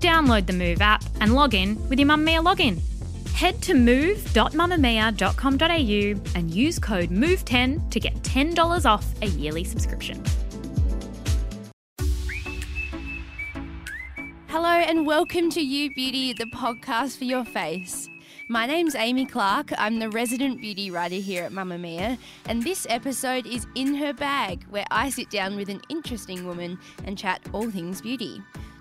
Download the Move app and log in with your Mamamia login. Head to move.mamamia.com.au and use code MOVE10 to get $10 off a yearly subscription. Hello and welcome to You Beauty, the podcast for your face. My name's Amy Clark. I'm the resident beauty writer here at Mamamia, and this episode is In Her Bag, where I sit down with an interesting woman and chat all things beauty.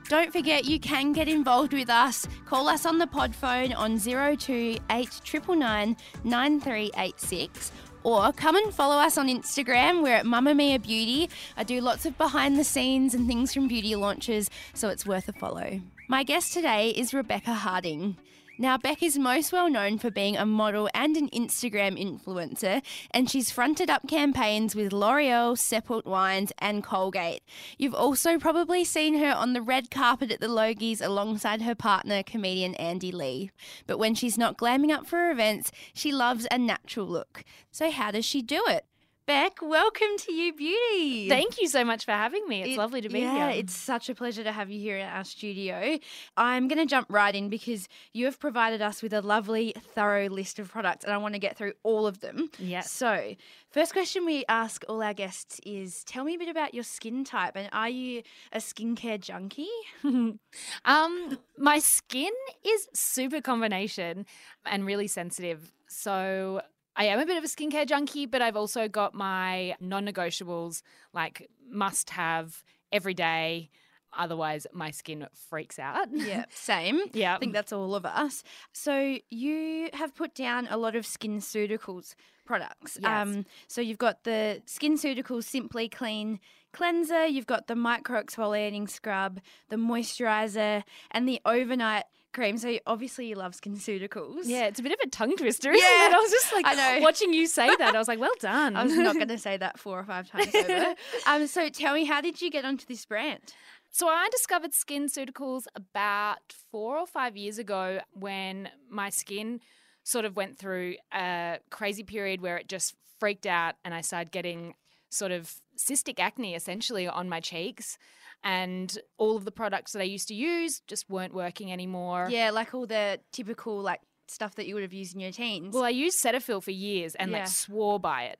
Don't forget you can get involved with us. Call us on the pod phone on 02 9386 or come and follow us on Instagram. We're at Mamamia Beauty. I do lots of behind the scenes and things from beauty launches, so it's worth a follow. My guest today is Rebecca Harding. Now, Beck is most well known for being a model and an Instagram influencer, and she's fronted up campaigns with L'Oreal, Seppelt Wines, and Colgate. You've also probably seen her on the red carpet at the Logies alongside her partner, comedian Andy Lee. But when she's not glamming up for events, she loves a natural look. So, how does she do it? Beck, welcome to You Beauty. Thank you so much for having me. It's It- lovely to be yeah, here. it's such a pleasure to have you here in our studio. I'm going to jump right in because you have provided us with a lovely, thorough list of products, and I want to get through all of them. Yes. So, first question we ask all our guests is tell me a bit about your skin type, and are you a skincare junkie? um, my skin is super combination and really sensitive. So I am a bit of a skincare junkie, but I've also got my non-negotiables, like must have every day. Otherwise, my skin freaks out. Yeah, same. yeah. I think that's all of us. So you have put down a lot of skin SkinCeuticals products. Um, Yes. so you've got the skin SkinCeuticals Simply Clean cleanser, you've got the micro exfoliating scrub, the moisturizer, and the overnight cream. So obviously you love SkinCeuticals. Yeah, it's a bit of a tongue twister, isn't Yeah, it? I was just like I know. watching you say that. I was like, well done. I was not going to say that four or five times over. Um, so tell me, how did you get onto this brand? So I discovered SkinCeuticals about four or five years ago when my skin sort of went through a crazy period where it just freaked out and I started getting sort of cystic acne essentially on my cheeks. And all of the products that I used to use just weren't working anymore. Yeah, like all the typical like stuff that you would have used in your teens. Well, I used Cetaphil for years and Yeah. like swore by it.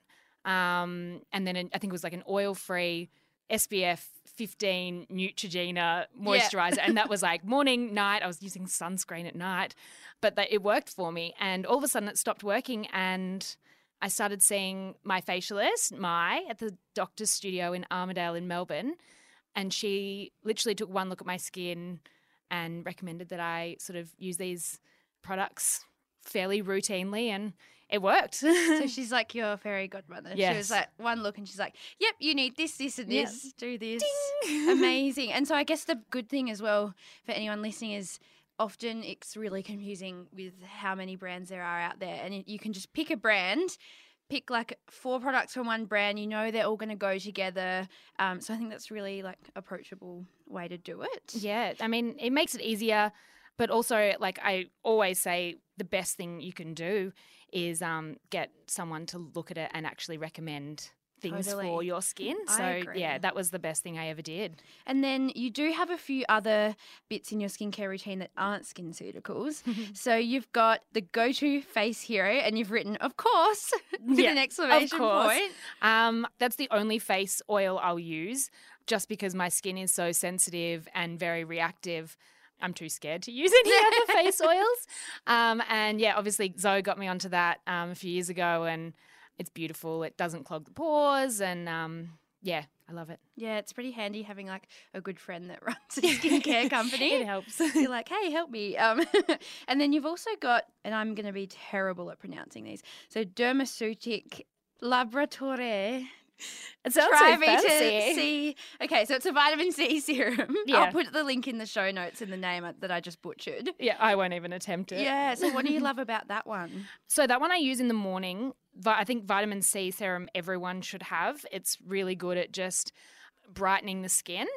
Um, and then I think it was like an oil free SPF 15 Neutrogena moisturizer. and that was like morning, night. I was using sunscreen at night, but that it worked for me. And all of a sudden it stopped working. And I started seeing my facialist, Mai, at the doctor's studio in Armadale in Melbourne. And she literally took one look at my skin and recommended that I sort of use these products fairly routinely and it worked. So she's like your fairy godmother. She was like one look and she's like, Yep, you need this, this, and this. Do this. Amazing. And so I guess the good thing as well for anyone listening is often it's really confusing with how many brands there are out there. And you can just pick a brand, pick like four products from one brand, you know they're all gonna go together. Um, so I think that's really like approachable way to do it. yeah, I mean, it makes it easier, but also, like I always say, the best thing you can do is um, get someone to look at it and actually recommend things Totally. for your skin. So, yeah, that was the best thing I ever did. And then you do have a few other bits in your skincare routine that aren't SkinCeuticals. so you've got the go-to face hero, and you've written, of course, with Yeah, an exclamation point. Um, that's the only face oil I'll use just because my skin is so sensitive and very reactive. I'm too scared to use any other face oils. Um, and yeah, obviously Zoe got me onto that um, a few years ago, and it's beautiful. It doesn't clog the pores, and um, yeah, I love it. Yeah, it's pretty handy having like a good friend that runs a skincare company. it helps. You're like, hey, help me. Um, and then you've also got, and I'm going to be terrible at pronouncing these. So Dermaceutic Laboratoire It sounds Try so fancy. C. Okay, so it's a vitamin C serum. Yeah. I'll put the link in the show notes in the name that I just butchered. Yeah, I won't even attempt it. Yeah. So what do you love about that one? So that one I use in the morning. I think vitamin C serum everyone should have. It's really good at just brightening the skin.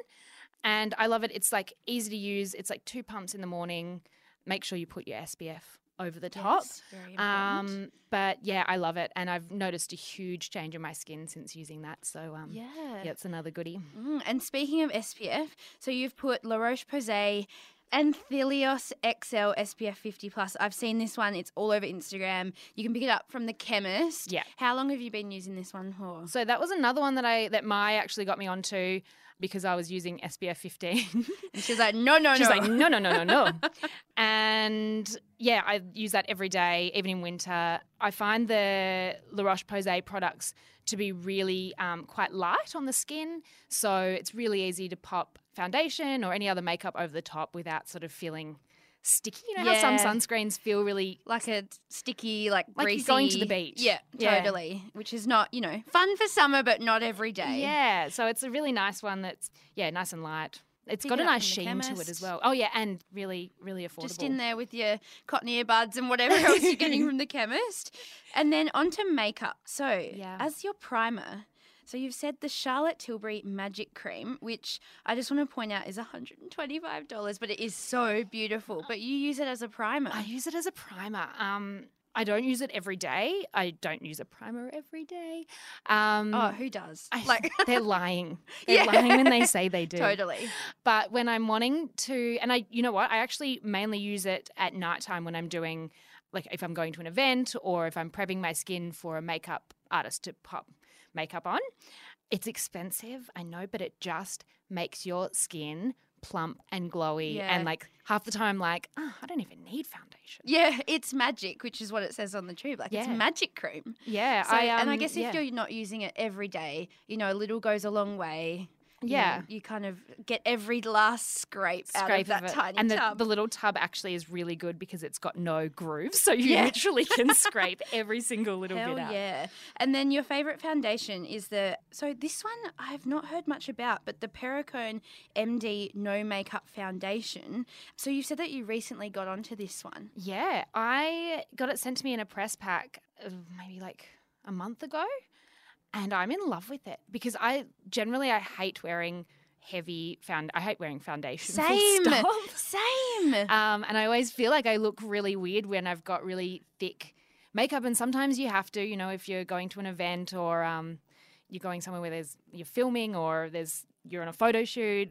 And I love it. It's like easy to use. It's like two pumps in the morning. Make sure you put your SPF over the top. Yes. Um, but yeah, I love it, and I've noticed a huge change in my skin since using that. So um, yeah. yeah, it's another goodie. Mm, and speaking of SPF, so you've put La Roche Posay and Thelios XL SPF 50 plus. I've seen this one. It's all over Instagram. You can pick it up from the chemist. Yeah. How long have you been using this one for? So that was another one that I that Mai actually got me onto because I was using SPF 15. And she was like, no, no, She's no. like, no, no, no, no, no. and yeah, I use that every day, even in winter. I find the La Roche Posay products to be really um, quite light on the skin. So it's really easy to pop foundation or any other makeup over the top without sort of feeling sticky. You know how some sunscreens feel really. like a sticky, like Like greasy. going to the beach. Yeah, Yeah. totally. Which is not, you know, fun for summer, but not every day. Yeah, so it's a really nice one that's, yeah, nice and light. It's Pick got it a nice sheen to it as well. Oh, yeah, and really, really affordable. Just in there with your cotton earbuds and whatever else you're getting from the chemist. And then onto makeup. So, Yeah. as your primer, so you've said the Charlotte Tilbury Magic Cream, which I just want to point out is $125, but it is so beautiful. But you use it as a primer. I use it as a primer. Um, I don't use it every day. I don't use a primer every day. Um, oh, who does? I- like, they're lying. They're Yeah. lying when they say they do. totally. But when I'm wanting to, and I, you know what, I actually mainly use it at nighttime when I'm doing, like, if I'm going to an event or if I'm prepping my skin for a makeup artist to pop makeup on. It's expensive, I know, but it just makes your skin plump and glowy. Yeah. And like half the time, I'm like, oh, I don't even need foundation. Yeah, it's magic, which is what it says on the tube. Like, it's magic cream. Yeah, So, I, and I um, guess if yeah. you're not using it every day, you know, a little goes a long way. You Yeah. know, you kind of get every last scrape, out scrape of that tiny and the, tub. the little tub actually is really good because it's got no grooves, so you Yeah. literally can scrape every single little Hell bit out. yeah! And then your favorite foundation is the so this one I have not heard much about, but the Perricone MD No Makeup Foundation. So you said that you recently got onto this one. Yeah, I got it sent to me in a press pack uh, maybe like a month ago, and I'm in love with it because I generally I hate wearing heavy found. I hate wearing foundation. Same, same. Um, and I always feel like I look really weird when I've got really thick makeup. And sometimes you have to, you know, if you're going to an event or um, you're going somewhere where there's you're filming or there's you're on a photo shoot.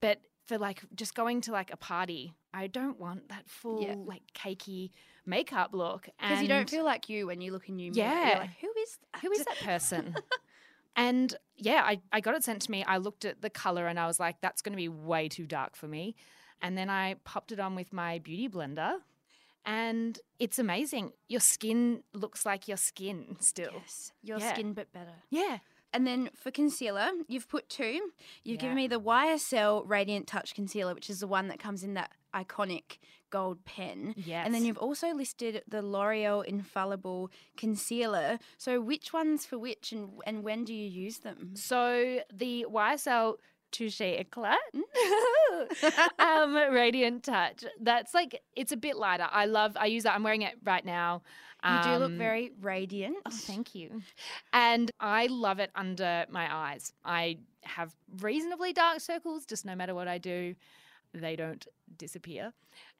But for like just going to like a party, I don't want that full Yeah. like cakey makeup look. Because you don't feel like you when you look in mirror. Yeah. You're like, who is that? who is that person? and yeah, I, I got it sent to me. I looked at the color and I was like, that's going to be way too dark for me. And then I popped it on with my beauty blender and it's amazing. Your skin looks like your skin still. Yes, your Yeah. skin, but better. Yeah. And then for concealer, you've put two. You've given me the YSL Radiant Touch Concealer, which is the one that comes in that iconic gold pen. Yes. And then you've also listed the L'Oreal Infallible Concealer. So which one's for which and, and when do you use them? So the YSL Touche Eclat um, Radiant Touch. That's like, it's a bit lighter. I love, I use that. I'm wearing it right now. You do look Um, very radiant. Oh, thank you. And I love it under my eyes. I have reasonably dark circles, just no matter what I do, they don't disappear.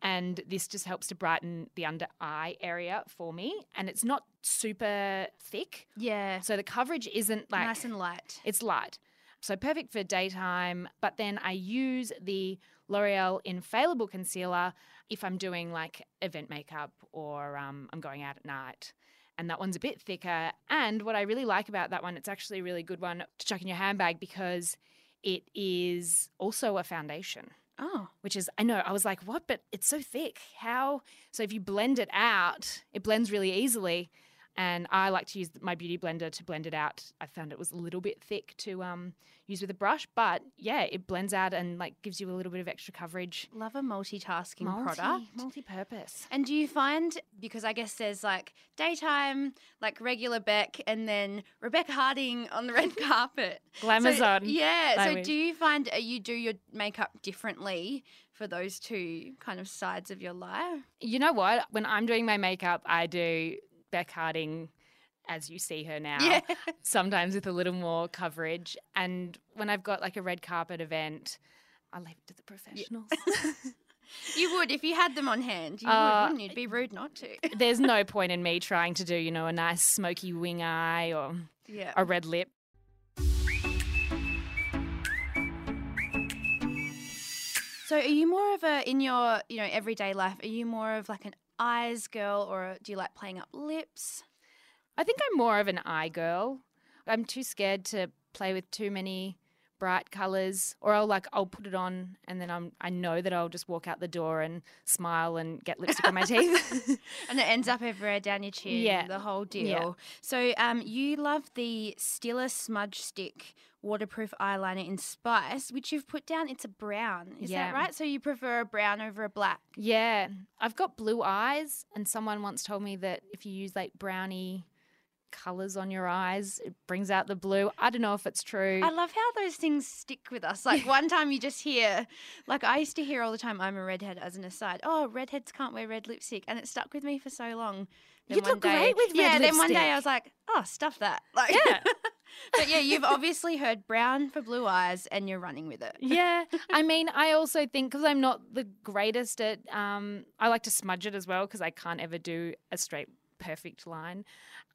And this just helps to brighten the under eye area for me. And it's not super thick. Yeah. So the coverage isn't like nice and light. it's light. So perfect for daytime. But then I use the L'Oreal Infallible Concealer if I'm doing like event makeup or um, I'm going out at night. And that one's a bit thicker. And what I really like about that one, it's actually a really good one to chuck in your handbag because it is also a foundation Oh. which is I know I was like, what? But it's so thick. How? So if you blend it out, it blends really easily. And I like to use my beauty blender to blend it out. I found it was a little bit thick to um, use with a brush, but yeah, it blends out and like gives you a little bit of extra coverage. Love a multitasking Multi, product. multi-purpose. And do you find because I guess there's like daytime, like regular Beck, and then Rebecca Harding on the red carpet. Glamazon. So, yeah. So do you find uh, you do your makeup differently for those two kind of sides of your life? You know what? When I'm doing my makeup, I do Beck Harding as you see her now. Yeah. Sometimes with a little more coverage. And when I've got like a red carpet event, I leave it to the professionals. You would if you had them on hand. You Uh, would, wouldn't you? It'd be rude not to. There's no point in me trying to do, you know, a nice smoky wing eye or yeah. a red lip. So are you more of a in your, you know, everyday life, are you more of like an eyes girl or do you like playing up lips? I think I'm more of an eye girl. I'm too scared to play with too many bright colors or I'll like I'll put it on and then I'm I know that I'll just walk out the door and smile and get lipstick on my teeth. And it ends up everywhere down your chin, Yeah. the whole deal. Yeah. So um, you love the Stila Smudge Stick waterproof eyeliner in Spice, which you've put down. It's a brown, is Yeah. that right? So you prefer a brown over a black? yeah, I've got blue eyes and someone once told me that if you use like brownie colors on your eyes, it brings out the blue. I don't know if it's true. I love how those things stick with us. Like one time you just hear, like I used to hear all the time, I'm a redhead as an aside. Oh, redheads can't wear red lipstick. And it stuck with me for so long. Then You'd look great with Yeah, red then one day. I was like, oh, stuff that. Like, Yeah. but yeah, you've obviously heard brown for blue eyes and you're running with it. yeah. I mean, I also think because I'm not the greatest at, um, I like to smudge it as well because I can't ever do a straight perfect line.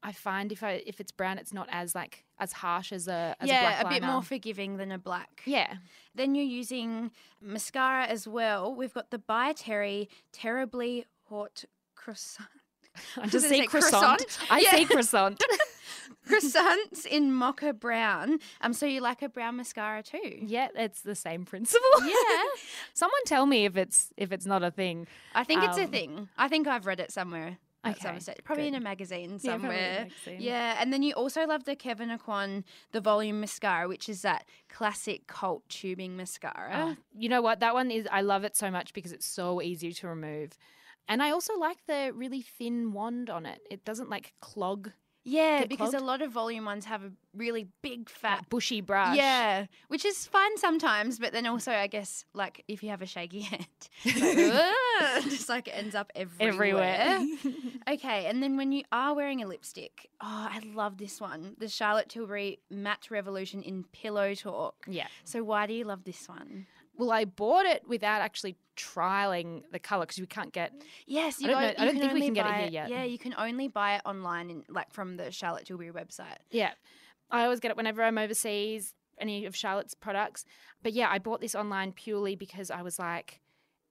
I find if I if it's brown, it's not as like as harsh as a as yeah, a black bit more forgiving than a black. Yeah, Then you're using mascara as well. We've got the By Terry Terrybly Haute Croissant. I just say croissant. croissant. I Yeah. say croissant. Croissants in mocha brown. Um, so you like a brown mascara too? yeah, it's the same principle. Yeah. Someone tell me if it's if it's not a thing. I think it's a Um, thing. I think I've read it somewhere. Okay. Probably in a magazine Yeah, somewhere. magazine. Yeah, and then you also love the Kevyn Aucoin, the volume mascara, which is that classic cult tubing mascara. Oh, you know what? That one is. I love it so much because it's so easy to remove, and I also like the really thin wand on it. It doesn't like clog yeah, get because clogged? a lot of volume ones have a really big fat that bushy brush. Yeah, which is fine sometimes, but then also I guess like if you have a shaky hand, like, just like ends up everywhere. everywhere. Okay, and then when you are wearing a lipstick, oh, I love this one, the Charlotte Tilbury Matte Revolution in Pillow Talk. yeah. So why do you love this one? Well, I bought it without actually trialing the color because we can't get. Mm. Yes, you I don't know- I don't think we can get it here yet. Yeah, you can only buy it online, in, like from the Charlotte Tilbury website. Yeah, I always get it whenever I'm overseas. Any of Charlotte's products, but yeah, I bought this online purely because I was like,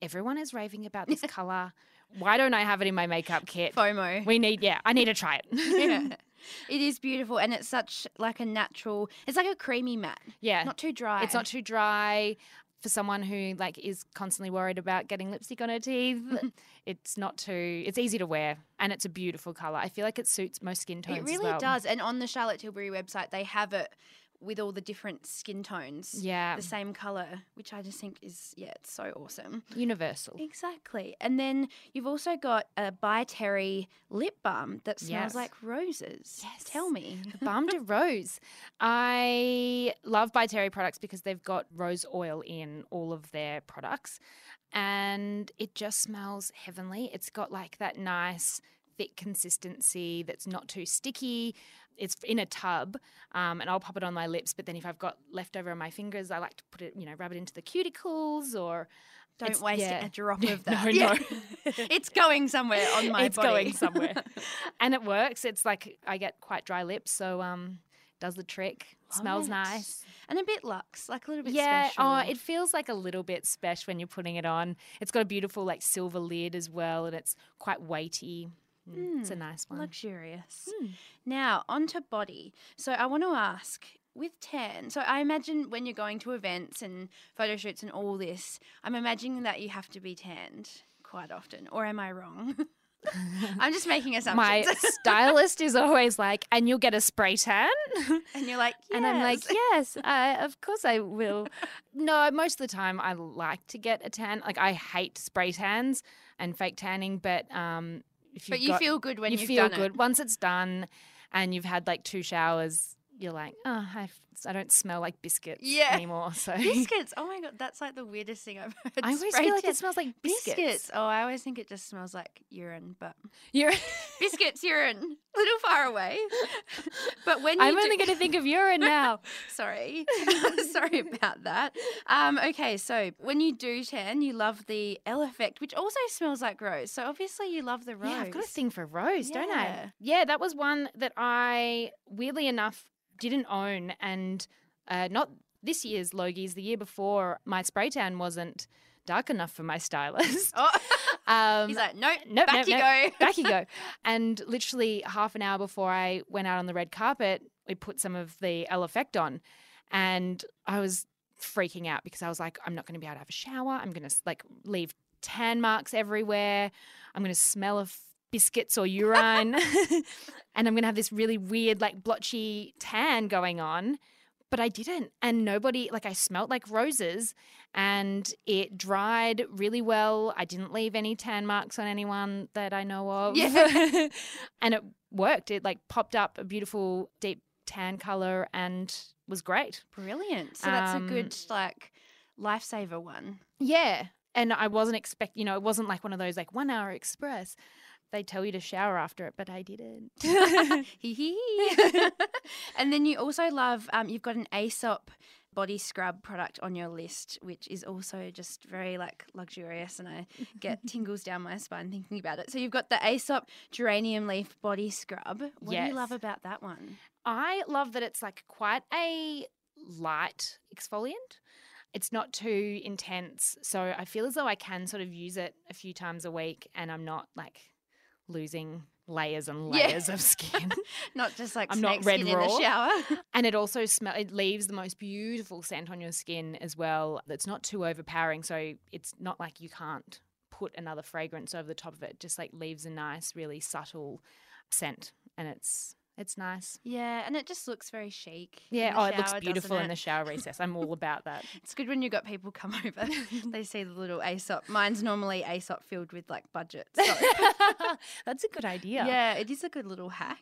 everyone is raving about this color. Why don't I have it in my makeup kit? FOMO. We need, yeah, I need to try it. yeah. It is beautiful, and it's such like a natural. It's like a creamy matte, yeah, not too dry. It's not too dry for someone who like is constantly worried about getting lipstick on her teeth. Mm-hmm. it's not too. It's easy to wear, and it's a beautiful color. I feel like it suits most skin tones. It really well. does. And on the Charlotte Tilbury website, they have it with all the different skin tones. Yeah, The same color, which I just think is, yeah, it's so awesome. universal. Exactly. And then you've also got a By Terry lip balm that smells Yes. like roses. Yes. Tell me. The Baume de Rose. I love By Terry products because they've got rose oil in all of their products and it just smells heavenly. It's got like that nice thick consistency that's not too sticky. It's in a tub um, and I'll pop it on my lips, but then if I've got leftover on my fingers, I like to put it, you know, rub it into the cuticles or Don't waste yeah. a drop of that. No, Yeah. no. it's going somewhere on my it's body. It's going somewhere. and it works. It's like I get quite dry lips, so um does the trick. Smells it. nice. and a bit luxe, like a little bit Yeah. special. Oh, it feels like a little bit special when you're putting it on. It's got a beautiful like silver lid as well, and it's quite weighty. Mm, It's a nice one. luxurious. Hmm. Now, onto body. So I want to ask with tan. So I imagine when you're going to events and photo shoots and all this, I'm imagining that you have to be tanned quite often. Or am I wrong? I'm just making assumptions. My stylist is always like, and you'll get a spray tan. and you're like, And I'm like, "Yes." yes, I, of course I will. no, most of the time I like to get a tan. Like I hate spray tans and fake tanning, but um, if but you got- feel good when you feel good It. once it's done, and you've had like two showers. You're like, oh, I, I don't smell like biscuits Yeah. anymore. So Biscuits. Oh my god, that's like the weirdest thing I've heard. I always feel like it smells like biscuits. biscuits. Oh, I always think it just smells like urine, but You're, biscuits, urine, a little far away. But when you I'm do- only going to think of urine now. Sorry. Sorry about that. Um, okay, so when you do tan, you love the L effect, which also smells like rose. So obviously you love the rose. Yeah, I've got a thing for rose, don't I? Yeah, that was one that I weirdly enough didn't own, and uh, not this year's Logies. The year before, my spray tan wasn't dark enough for my stylist. Oh, Um, he's like, nope, nope, back nope, you nope. go. back you go. And literally half an hour before I went out on the red carpet, we put some of the L effect on, and I was freaking out because I was like, I'm not going to be able to have a shower. I'm going to like leave tan marks everywhere. I'm going to smell of biscuits or urine, and I'm going to have this really weird like blotchy tan going on. But I didn't, and nobody like I smelt like roses, and it dried really well. I didn't leave any tan marks on anyone that I know of. Yeah. and it worked. It like popped up a beautiful deep tan color and was great. Brilliant. So that's a Um, good like lifesaver one. Yeah. And I wasn't expect, you know, it wasn't like one of those like one hour express. They tell you to shower after it, but I didn't. Hee hee. and then you also love um, you've got an Aesop body scrub product on your list, which is also just very like luxurious, and I get tingles down my spine thinking about it. So you've got the Aesop geranium leaf body scrub. What do you love about that one? I love that it's like quite a light exfoliant. It's not too intense. So I feel as though I can sort of use it a few times a week and I'm not like losing layers and Yeah. layers of skin. Not just like I'm not red skin in the shower. and it also smell it leaves the most beautiful scent on your skin as well. That's not too overpowering. So it's not like you can't put another fragrance over the top of it. Just like leaves a nice, really subtle scent. And it's it's nice. yeah, and it just looks very chic. Yeah. Oh, it looks beautiful doesn't in the shower recess. I'm all about that. It's good when you've got people come over. they see the little Aesop. Mine's normally Aesop filled with like budget. So. That's a good idea. Yeah, it is a good little hack.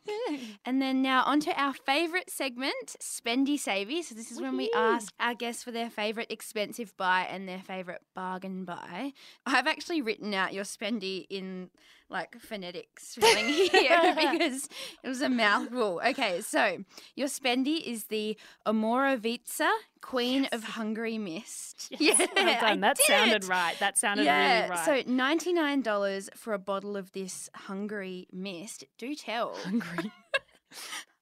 And then now onto our favourite segment, Spendy Savvy. So this is when we ask our guests for their favourite expensive buy and their favourite bargain buy. I've actually written out your Spendy in like phonetics spelling here because it was a mouthful. Okay, so your Spendy is the Omorovicza, Queen of Hungary Mist. Yes, well I done. That sounded it. right. That sounded yeah, really right. so ninety nine dollars for a bottle of this Hungary mist. Do tell. hungry.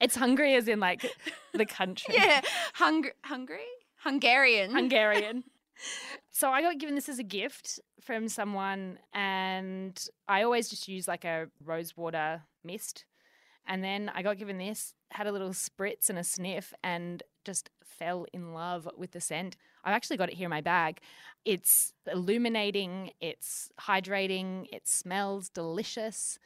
it's hungry as in like the country. yeah, Hung- Hungary, Hungarian. Hungarian. So I got given this as a gift from someone, and I always just use like a rose water mist. And then I got given this, had a little spritz and a sniff, and just fell in love with the scent. I've actually got it here in my bag. It's illuminating, it's hydrating, it smells delicious,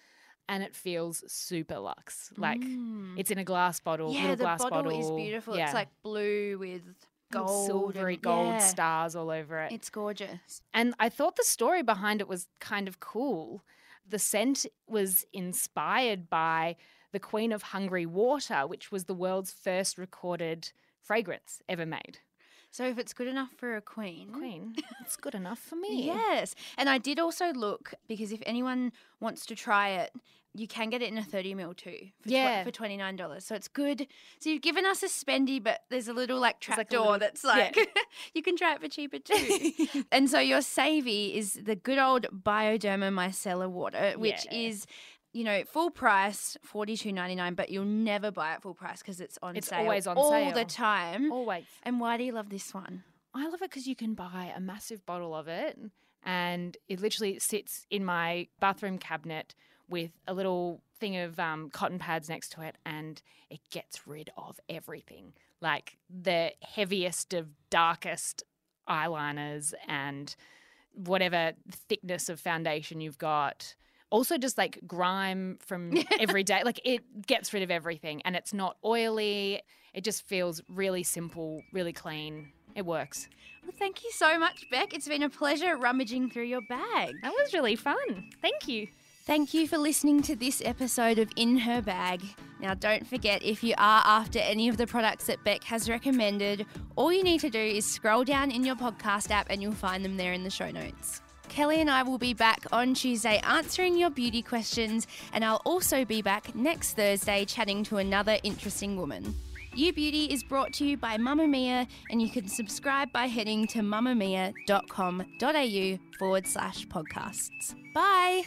and it feels super luxe. Like Mm. it's in a glass bottle, yeah, little the glass bottle, bottle. is beautiful. Yeah. It's like blue with gold, silvery gold yeah, stars all over it. It's gorgeous. And I thought the story behind it was kind of cool. The scent was inspired by the Queen of Hungary water, which was the world's first recorded fragrance ever made. So if it's good enough for a queen. Queen, it's good enough for me. Yes. And I did also look because if anyone wants to try it, you can get it in a 30 mil too for, tw- Yeah. for $29. So it's good. So you've given us a spendy, but there's a little like There's, like, trapdoor little- that's yeah. like, you can try it for cheaper too. and so your savvy is the good old Bioderma micellar water, which Yeah. is. You know, full price, forty two ninety nine, but you'll never buy it full price because it's on It's sale always on sale. all sale. the time. Always. And why do you love this one? I love it because you can buy a massive bottle of it and it literally sits in my bathroom cabinet with a little thing of um, cotton pads next to it and it gets rid of everything. Like the heaviest of darkest eyeliners and whatever thickness of foundation you've got. also just like grime from every day. Like it gets rid of everything and it's not oily. It just feels really simple, really clean. It works. Well, thank you so much, Beck. It's been a pleasure rummaging through your bag. That was really fun. Thank you. Thank you for listening to this episode of In Her Bag. Now, don't forget if you are after any of the products that Beck has recommended, all you need to do is scroll down in your podcast app and you'll find them there in the show notes. Kelly and I will be back on Tuesday answering your beauty questions, and I'll also be back next Thursday chatting to another interesting woman. You Beauty is brought to you by Mamamia, and you can subscribe by heading to mamamia.com.au forward slash podcasts. Bye.